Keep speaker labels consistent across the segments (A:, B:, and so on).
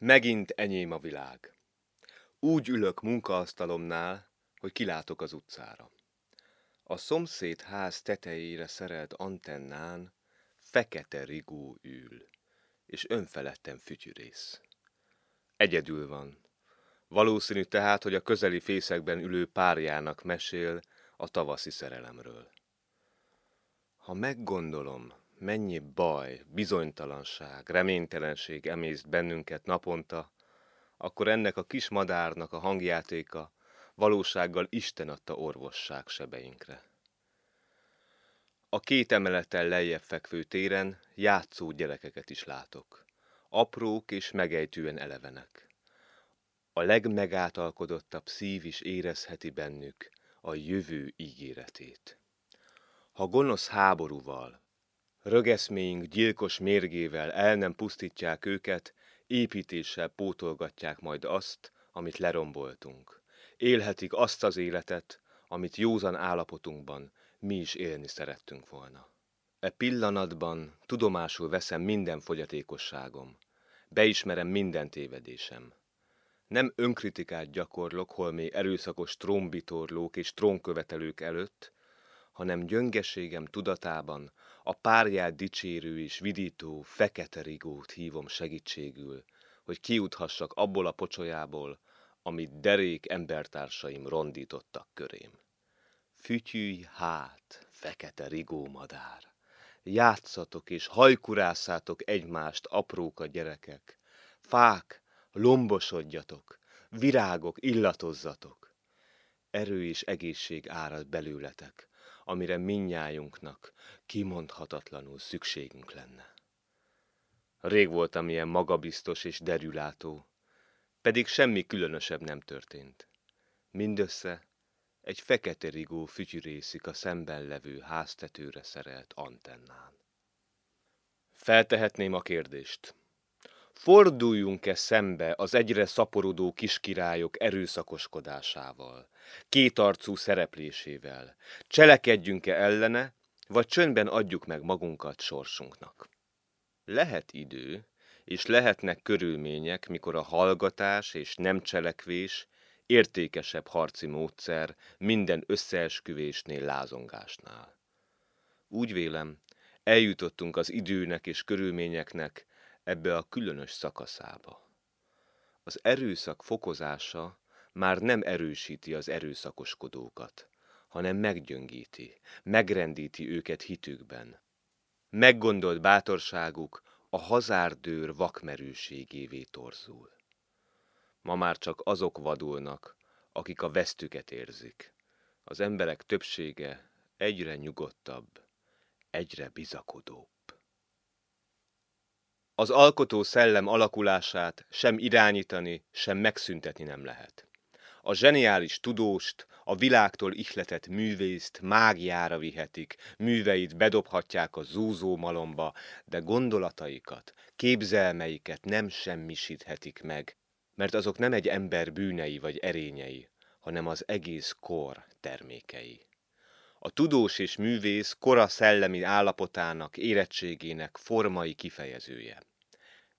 A: Megint enyém a világ. Úgy ülök munkaasztalomnál, hogy kilátok az utcára. A szomszéd ház tetejére szerelt antennán fekete rigó ül, és önfeledten fütyürész. Egyedül van. Valószínű tehát, hogy a közeli fészekben ülő párjának mesél a tavaszi szerelemről. Ha meggondolom, mennyi baj, bizonytalanság, reménytelenség emészt bennünket naponta, akkor ennek a kis madárnak a hangjátéka valósággal Isten adta orvosság sebeinkre. A két emelettel lejjebb fekvő téren játszó gyerekeket is látok. Aprók és megejtően elevenek. A legmegátalkodottabb szív is érezheti bennük a jövő ígéretét. Ha gonosz háborúval, rögeszméink gyilkos mérgével el nem pusztítják őket, építéssel pótolgatják majd azt, amit leromboltunk. Élhetik azt az életet, amit józan állapotunkban mi is élni szerettünk volna. E pillanatban tudomásul veszem minden fogyatékosságom. Beismerem minden tévedésem. Nem önkritikát gyakorlok holmé erőszakos trónbitorlók és trónkövetelők előtt, hanem gyöngeségem tudatában a párját dicsérő és vidító fekete rigót hívom segítségül, hogy kiuthassak abból a pocsolyából, amit derék embertársaim rondítottak körém. Fütyülj hát, fekete rigó madár! Játszatok és hajkurásszátok egymást, apróka gyerekek! Fák, lombosodjatok, virágok, illatozzatok! Erő és egészség árad belőletek, amire minnyájunknak kimondhatatlanul szükségünk lenne. Rég voltam ilyen magabiztos és derülátó, pedig semmi különösebb nem történt. Mindössze egy fekete rigó fütyürészik a szemben levő háztetőre szerelt antennán. Feltehetném a kérdést. Forduljunk-e szembe az egyre szaporodó kiskirályok erőszakoskodásával, kétarcú szereplésével? Cselekedjünk-e ellene, vagy csöndben adjuk meg magunkat sorsunknak? Lehet idő, és lehetnek körülmények, mikor a hallgatás és nem cselekvés értékesebb harci módszer minden összeesküvésnél, lázongásnál. Úgy vélem, eljutottunk az időnek és körülményeknek ebbe a különös szakaszába. Az erőszak fokozása már nem erősíti az erőszakoskodókat, hanem meggyöngíti, megrendíti őket hitükben. Meggondolt bátorságuk a hazárdőr vakmerőségévé torzul. Ma már csak azok vadulnak, akik a vesztüket érzik. Az emberek többsége egyre nyugodtabb, egyre bizakodóbb. Az alkotó szellem alakulását sem irányítani, sem megszüntetni nem lehet. A zseniális tudóst, a világtól ihletett művészt mágiára vihetik, műveit bedobhatják a zúzó malomba, de gondolataikat, képzelmeiket nem semmisíthetik meg, mert azok nem egy ember bűnei vagy erényei, hanem az egész kor termékei. A tudós és művész kora szellemi állapotának, érettségének formai kifejezője.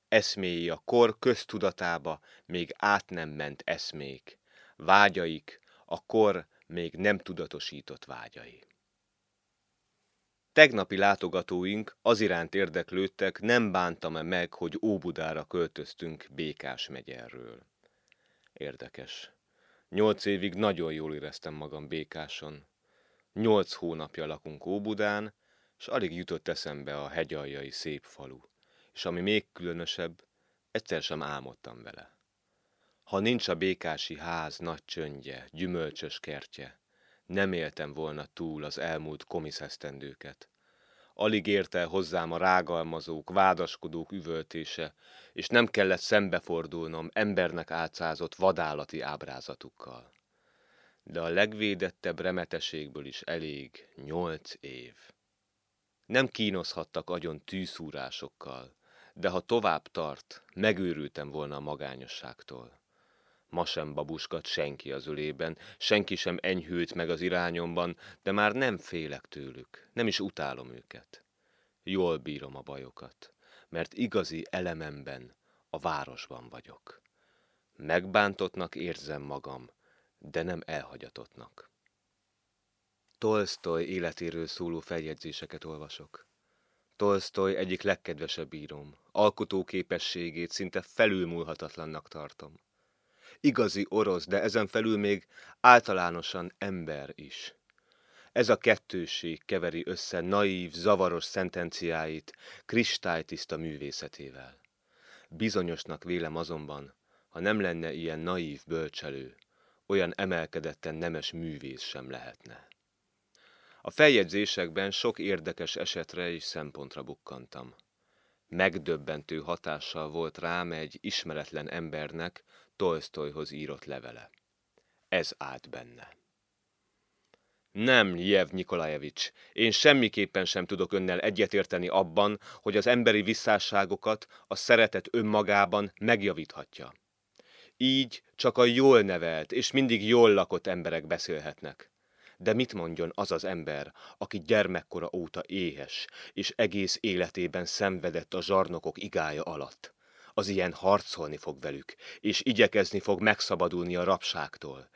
A: Eszméi a kor köztudatába még át nem ment eszmék, vágyaik a kor még nem tudatosított vágyai. Tegnapi látogatóink az iránt érdeklődtek, nem bántam-e meg, hogy Óbudára költöztünk Békás megyerről. Érdekes. Nyolc évig nagyon jól éreztem magam Békáson. Nyolc hónapja lakunk Óbudán, és alig jutott eszembe a hegyaljai szép falu. És ami még különösebb, egyszer sem álmodtam vele. Ha nincs a békási ház nagy csöndje, gyümölcsös kertje, nem éltem volna túl az elmúlt komiszesztendőket. Alig ért el hozzám a rágalmazók, vádaskodók üvöltése, és nem kellett szembefordulnom embernek átszázott vadállati ábrázatukkal. De a legvédettebb remeteségből is elég nyolc év. Nem kínozhattak agyon tűszúrásokkal, de ha tovább tart, megőrültem volna a magányosságtól. Ma sem babuskat senki az ölében, senki sem enyhült meg az irányomban, de már nem félek tőlük, nem is utálom őket. Jól bírom a bajokat, mert igazi elememben a városban vagyok. Megbántottnak érzem magam, de nem elhagyatottnak. Tolstoy életéről szóló feljegyzéseket olvasok. Tolstoy egyik legkedvesebb íróm. Alkotó képességét szinte felülmúlhatatlannak tartom. Igazi orosz, de ezen felül még általánosan ember is. Ez a kettőség keveri össze naív, zavaros szentenciáit kristálytiszta művészetével. Bizonyosnak vélem azonban, ha nem lenne ilyen naív bölcselő, olyan emelkedetten nemes művész sem lehetne. A feljegyzésekben sok érdekes esetre és szempontra bukkantam. Megdöbbentő hatással volt rám egy ismeretlen embernek Tolstoyhoz írott levele. Ez állt benne. Nem, Jev Nikolajevics, én semmiképpen sem tudok önnel egyetérteni abban, hogy az emberi visszásságokat a szeretet önmagában megjavíthatja. Így csak a jól nevelt és mindig jól lakott emberek beszélhetnek. De mit mondjon az az ember, aki gyermekkora óta éhes, és egész életében szenvedett a zsarnokok igája alatt? Az ilyen harcolni fog velük, és igyekezni fog megszabadulni a rabságtól.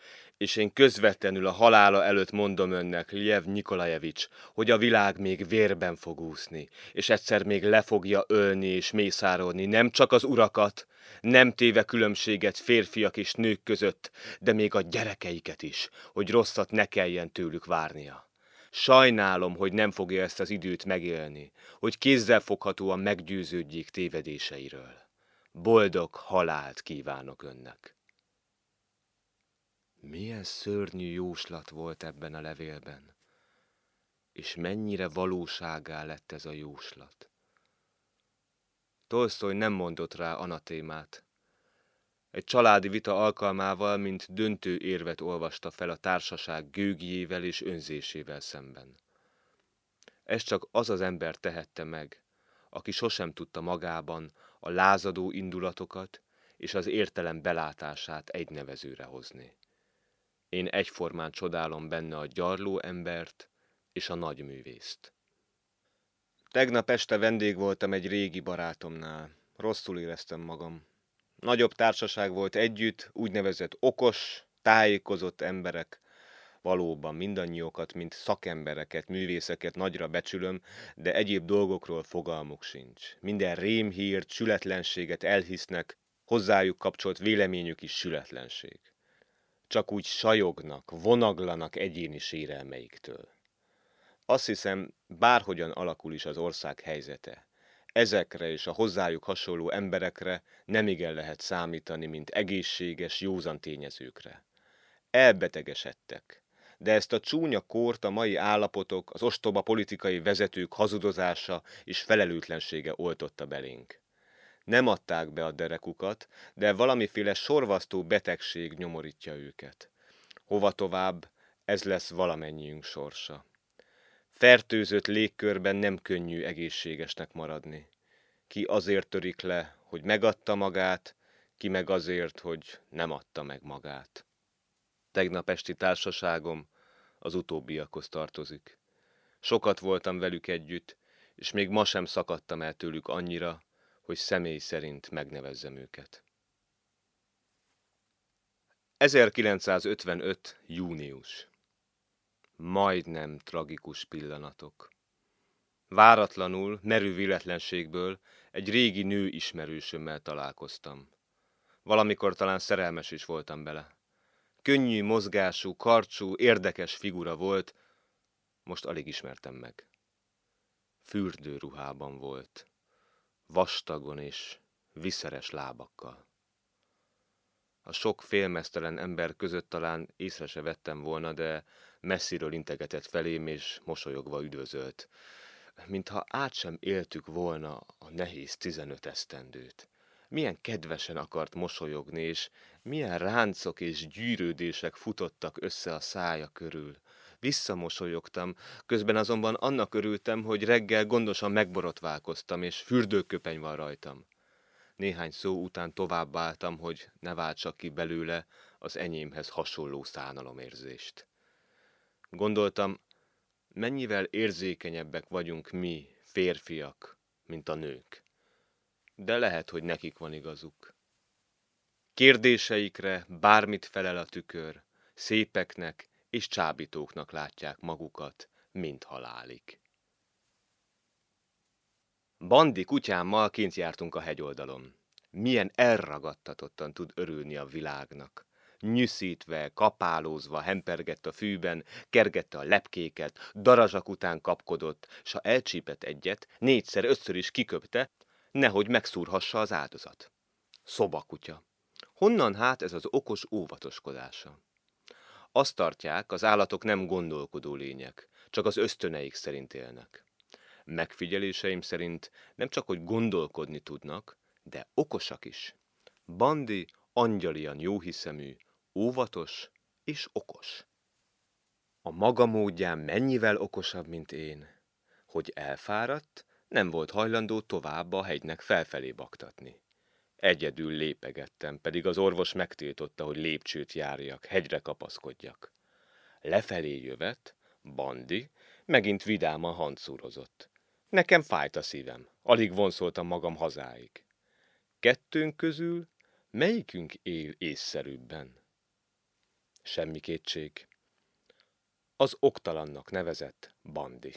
A: És én közvetlenül a halála előtt mondom önnek, Liev Nikolajevics, hogy a világ még vérben fog úszni, és egyszer még le fogja ölni és mészárolni nem csak az urakat, nem téve különbséget férfiak és nők között, de még a gyerekeiket is, hogy rosszat ne kelljen tőlük várnia. Sajnálom, hogy nem fogja ezt az időt megélni, hogy kézzelfoghatóan meggyőződjék tévedéseiről. Boldog halált kívánok önnek. Milyen szörnyű jóslat volt ebben a levélben, és mennyire valóságá lett ez a jóslat. Tolstoy nem mondott rá anatémát. Egy családi vita alkalmával, mint döntő érvet olvasta fel a társaság gőgjével és önzésével szemben. Ez csak az az ember tehette meg, aki sosem tudta magában a lázadó indulatokat és az értelem belátását egy nevezőre hozni. Én egyformán csodálom benne a gyarló embert és a nagyművészt. Tegnap este vendég voltam egy régi barátomnál. Rosszul éreztem magam. Nagyobb társaság volt együtt, úgynevezett okos, tájékozott emberek. Valóban mindannyiukat, mint szakembereket, művészeket nagyra becsülöm, de egyéb dolgokról fogalmuk sincs. Minden rémhírt, sületlenséget elhisznek, hozzájuk kapcsolt véleményük is sületlenség. Csak úgy sajognak, vonaglanak egyéni sérelmeiktől. Azt hiszem, bárhogyan alakul is az ország helyzete, ezekre és a hozzájuk hasonló emberekre nem igen lehet számítani, mint egészséges, józan tényezőkre. Elbetegesedtek, de ezt a csúnya kort a mai állapotok, az ostoba politikai vezetők hazudozása és felelőtlensége oltotta belénk. Nem adták be a derekukat, de valamiféle sorvasztó betegség nyomorítja őket. Hova tovább, ez lesz valamennyiünk sorsa. Fertőzött légkörben nem könnyű egészségesnek maradni. Ki azért törik le, hogy megadta magát, ki meg azért, hogy nem adta meg magát. Tegnap esti társaságom az utóbbiakhoz tartozik. Sokat voltam velük együtt, és még ma sem szakadtam el tőlük annyira, hogy személy szerint megnevezzem őket. 1955. június majdnem tragikus pillanatok. Váratlanul, merő véletlenségből egy régi nő ismerősömmel találkoztam. Valamikor talán szerelmes is voltam bele. Könnyű mozgású, karcsú, érdekes figura volt, most alig ismertem meg. Fürdőruhában volt, vastagon és viszeres lábakkal. A sok félmeztelen ember között talán észre se vettem volna, de messziről integetett felém, és mosolyogva üdvözölt. Mintha át sem éltük volna a nehéz tizenöt esztendőt. Milyen kedvesen akart mosolyogni, és milyen ráncok és gyűrődések futottak össze a szája körül. Visszamosolyogtam, közben azonban annak örültem, hogy reggel gondosan megborotválkoztam, és fürdőköpeny van rajtam. Néhány szó után továbbáltam, hogy ne váltsak ki belőle az enyémhez hasonló szánalomérzést. Gondoltam, mennyivel érzékenyebbek vagyunk mi, férfiak, mint a nők. de lehet, hogy nekik van igazuk. Kérdéseikre bármit felel a tükör, szépeknek és csábítóknak látják magukat, mint halálik. Bandi kutyámmal kint jártunk a hegyoldalon. Milyen elragadtatottan tud örülni a világnak. Nyűszítve, kapálózva hempergett a fűben, kergette a lepkéket, darazsak után kapkodott, s ha elcsípett egyet, négyszer, ötször is kiköpte, nehogy megszúrhassa az áldozat. Szobakutya. Honnan hát ez az okos óvatoskodása? Azt tartják, az állatok nem gondolkodó lények, csak az ösztöneik szerint élnek. Megfigyeléseim szerint nem csak, hogy gondolkodni tudnak, de okosak is. Bandi angyalian jóhiszemű, óvatos és okos. A maga módján mennyivel okosabb, mint én, hogy elfáradt, nem volt hajlandó tovább a hegynek felfelé baktatni. Egyedül lépegettem, pedig az orvos megtiltotta, hogy lépcsőt járjak, hegyre kapaszkodjak. Lefelé jövet, Bandi, megint vidáman hancúrozott. Nekem fájt a szívem, alig vonszoltam magam hazáig. Kettőnk közül melyikünk él észszerűbben? Semmi kétség. Az oktalannak nevezett Bandi.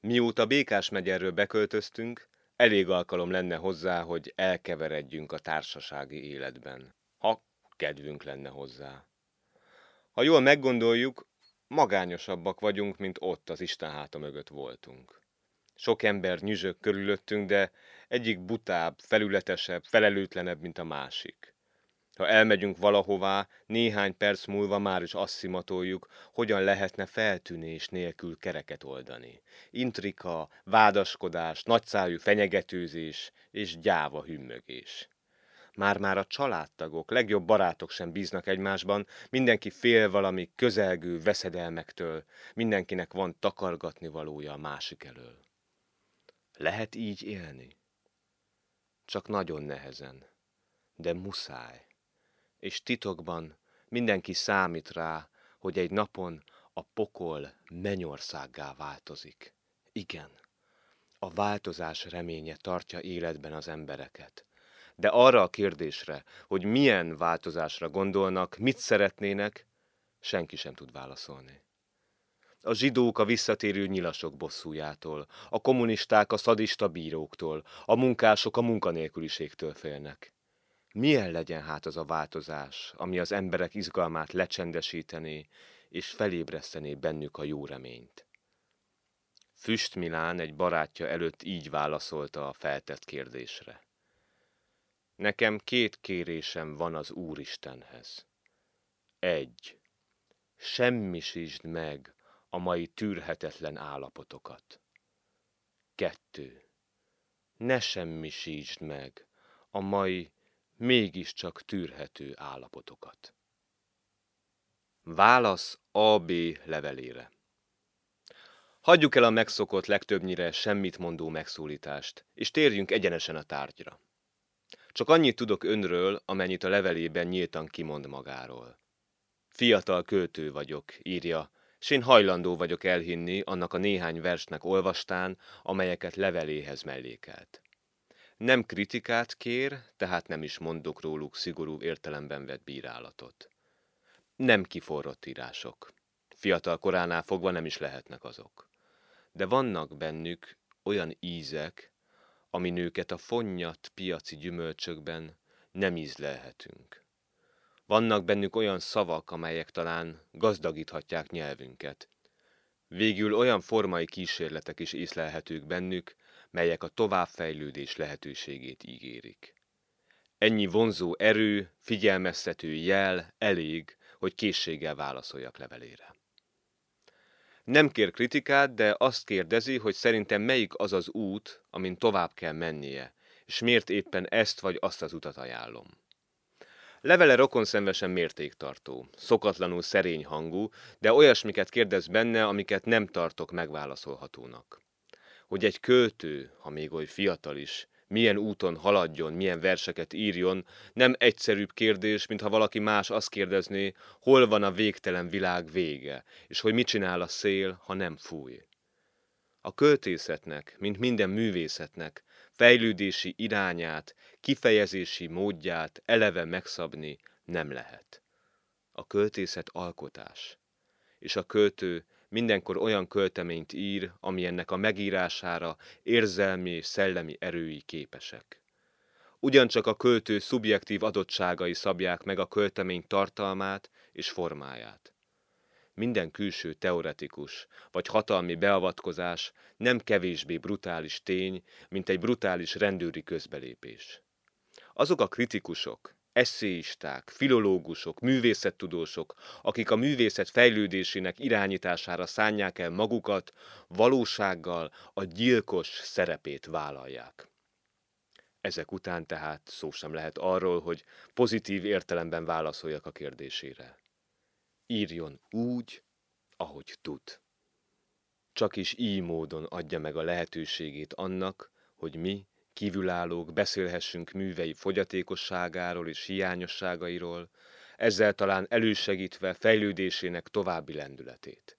A: Mióta Békás megyerről beköltöztünk, elég alkalom lenne hozzá, hogy elkeveredjünk a társasági életben, ha kedvünk lenne hozzá. Ha jól meggondoljuk, magányosabbak vagyunk, mint ott az Isten háta mögött voltunk. Sok ember nyüzsök körülöttünk, de egyik butább, felületesebb, felelőtlenebb, mint a másik. Ha elmegyünk valahová, néhány perc múlva már is azt hogyan lehetne feltűnés nélkül kereket oldani. Intrika, vádaskodás, nagyszájú fenyegetőzés és gyáva hümmögés. Már-már a családtagok, legjobb barátok sem bíznak egymásban, mindenki fél valami közelgő veszedelmektől, mindenkinek van takargatni valója a másik elől. Lehet így élni? Csak nagyon nehezen, de muszáj és titokban mindenki számít rá, hogy egy napon a pokol mennyországgá változik. Igen, a változás reménye tartja életben az embereket. De arra a kérdésre, hogy milyen változásra gondolnak, mit szeretnének, senki sem tud válaszolni. A zsidók a visszatérő nyilasok bosszújától, a kommunisták a szadista bíróktól, a munkások a munkanélküliségtől félnek. Milyen legyen hát az a változás, ami az emberek izgalmát lecsendesítené, és felébresztené bennük a jó reményt? Füst Milán egy barátja előtt így válaszolta a feltett kérdésre. Nekem két kérésem van az Úristenhez. Egy. Semmisítsd meg a mai tűrhetetlen állapotokat. Kettő. Ne semmisítsd meg a mai mégiscsak tűrhető állapotokat. Válasz AB levelére Hagyjuk el a megszokott, legtöbbnyire semmit mondó megszólítást, és térjünk egyenesen a tárgyra. Csak annyit tudok önről, amennyit a levelében nyíltan kimond magáról. Fiatal költő vagyok, írja, s én hajlandó vagyok elhinni annak a néhány versnek olvastán, amelyeket leveléhez mellékelt. Nem kritikát kér, tehát nem is mondok róluk szigorú értelemben vett bírálatot. Nem kiforrott írások. Fiatal koránál fogva nem is lehetnek azok. De vannak bennük olyan ízek, ami nőket a fonnyat piaci gyümölcsökben nem ízlelhetünk. Vannak bennük olyan szavak, amelyek talán gazdagíthatják nyelvünket. Végül olyan formai kísérletek is észlelhetők bennük, melyek a továbbfejlődés lehetőségét ígérik. Ennyi vonzó erő, figyelmeztető jel elég, hogy készséggel válaszoljak levelére. Nem kér kritikát, de azt kérdezi, hogy szerintem melyik az az út, amin tovább kell mennie, és miért éppen ezt vagy azt az utat ajánlom. Levele rokonszenvesen mértéktartó, szokatlanul szerény hangú, de olyasmiket kérdez benne, amiket nem tartok megválaszolhatónak hogy egy költő, ha még oly fiatal is, milyen úton haladjon, milyen verseket írjon, nem egyszerűbb kérdés, mint ha valaki más azt kérdezné, hol van a végtelen világ vége, és hogy mit csinál a szél, ha nem fúj. A költészetnek, mint minden művészetnek, fejlődési irányát, kifejezési módját eleve megszabni nem lehet. A költészet alkotás, és a költő mindenkor olyan költeményt ír, ami ennek a megírására érzelmi és szellemi erői képesek. Ugyancsak a költő szubjektív adottságai szabják meg a költemény tartalmát és formáját. Minden külső teoretikus vagy hatalmi beavatkozás nem kevésbé brutális tény, mint egy brutális rendőri közbelépés. Azok a kritikusok, eszéisták, filológusok, művészettudósok, akik a művészet fejlődésének irányítására szánják el magukat, valósággal a gyilkos szerepét vállalják. Ezek után tehát szó sem lehet arról, hogy pozitív értelemben válaszoljak a kérdésére. Írjon úgy, ahogy tud. Csak is így módon adja meg a lehetőségét annak, hogy mi, kívülállók beszélhessünk művei fogyatékosságáról és hiányosságairól, ezzel talán elősegítve fejlődésének további lendületét.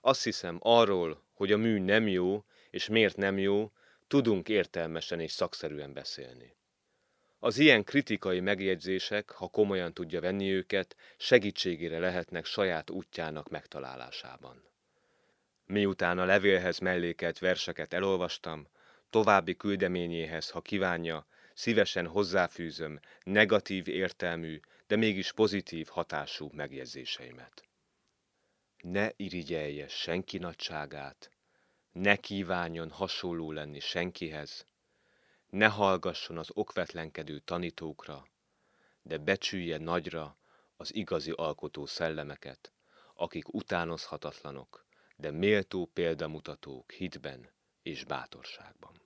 A: Azt hiszem arról, hogy a mű nem jó, és miért nem jó, tudunk értelmesen és szakszerűen beszélni. Az ilyen kritikai megjegyzések, ha komolyan tudja venni őket, segítségére lehetnek saját útjának megtalálásában. Miután a levélhez mellékelt verseket elolvastam, további küldeményéhez, ha kívánja, szívesen hozzáfűzöm negatív értelmű, de mégis pozitív hatású megjegyzéseimet. Ne irigyelje senki nagyságát, ne kívánjon hasonló lenni senkihez, ne hallgasson az okvetlenkedő tanítókra, de becsülje nagyra az igazi alkotó szellemeket, akik utánozhatatlanok, de méltó példamutatók hitben és bátorságban.